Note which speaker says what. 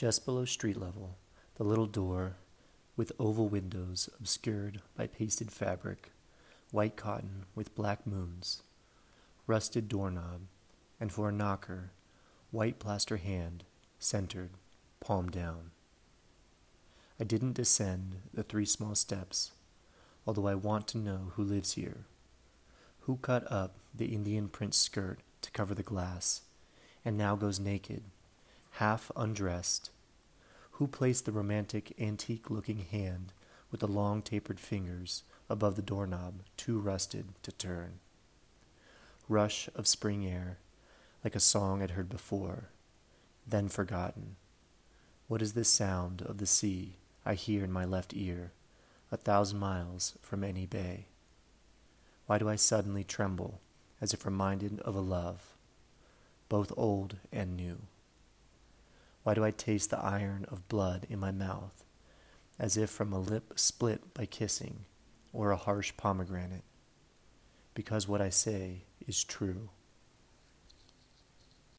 Speaker 1: Just below street level, the little door with oval windows obscured by pasted fabric, white cotton with black moons, rusted doorknob, and for a knocker, white plaster hand, centered, palm down. I didn't descend the three small steps, although I want to know who lives here. Who cut up the Indian print skirt to cover the glass, and now goes naked, half undressed? Who placed the romantic, antique looking hand with the long tapered fingers above the doorknob, too rusted to turn? Rush of spring air, like a song I'd heard before, then forgotten. What is this sound of the sea I hear in my left ear, a thousand miles from any bay? Why do I suddenly tremble as if reminded of a love, both old and new? Why do I taste the iron of blood in my mouth, as if from a lip split by kissing, or a harsh pomegranate? Because what I say is true.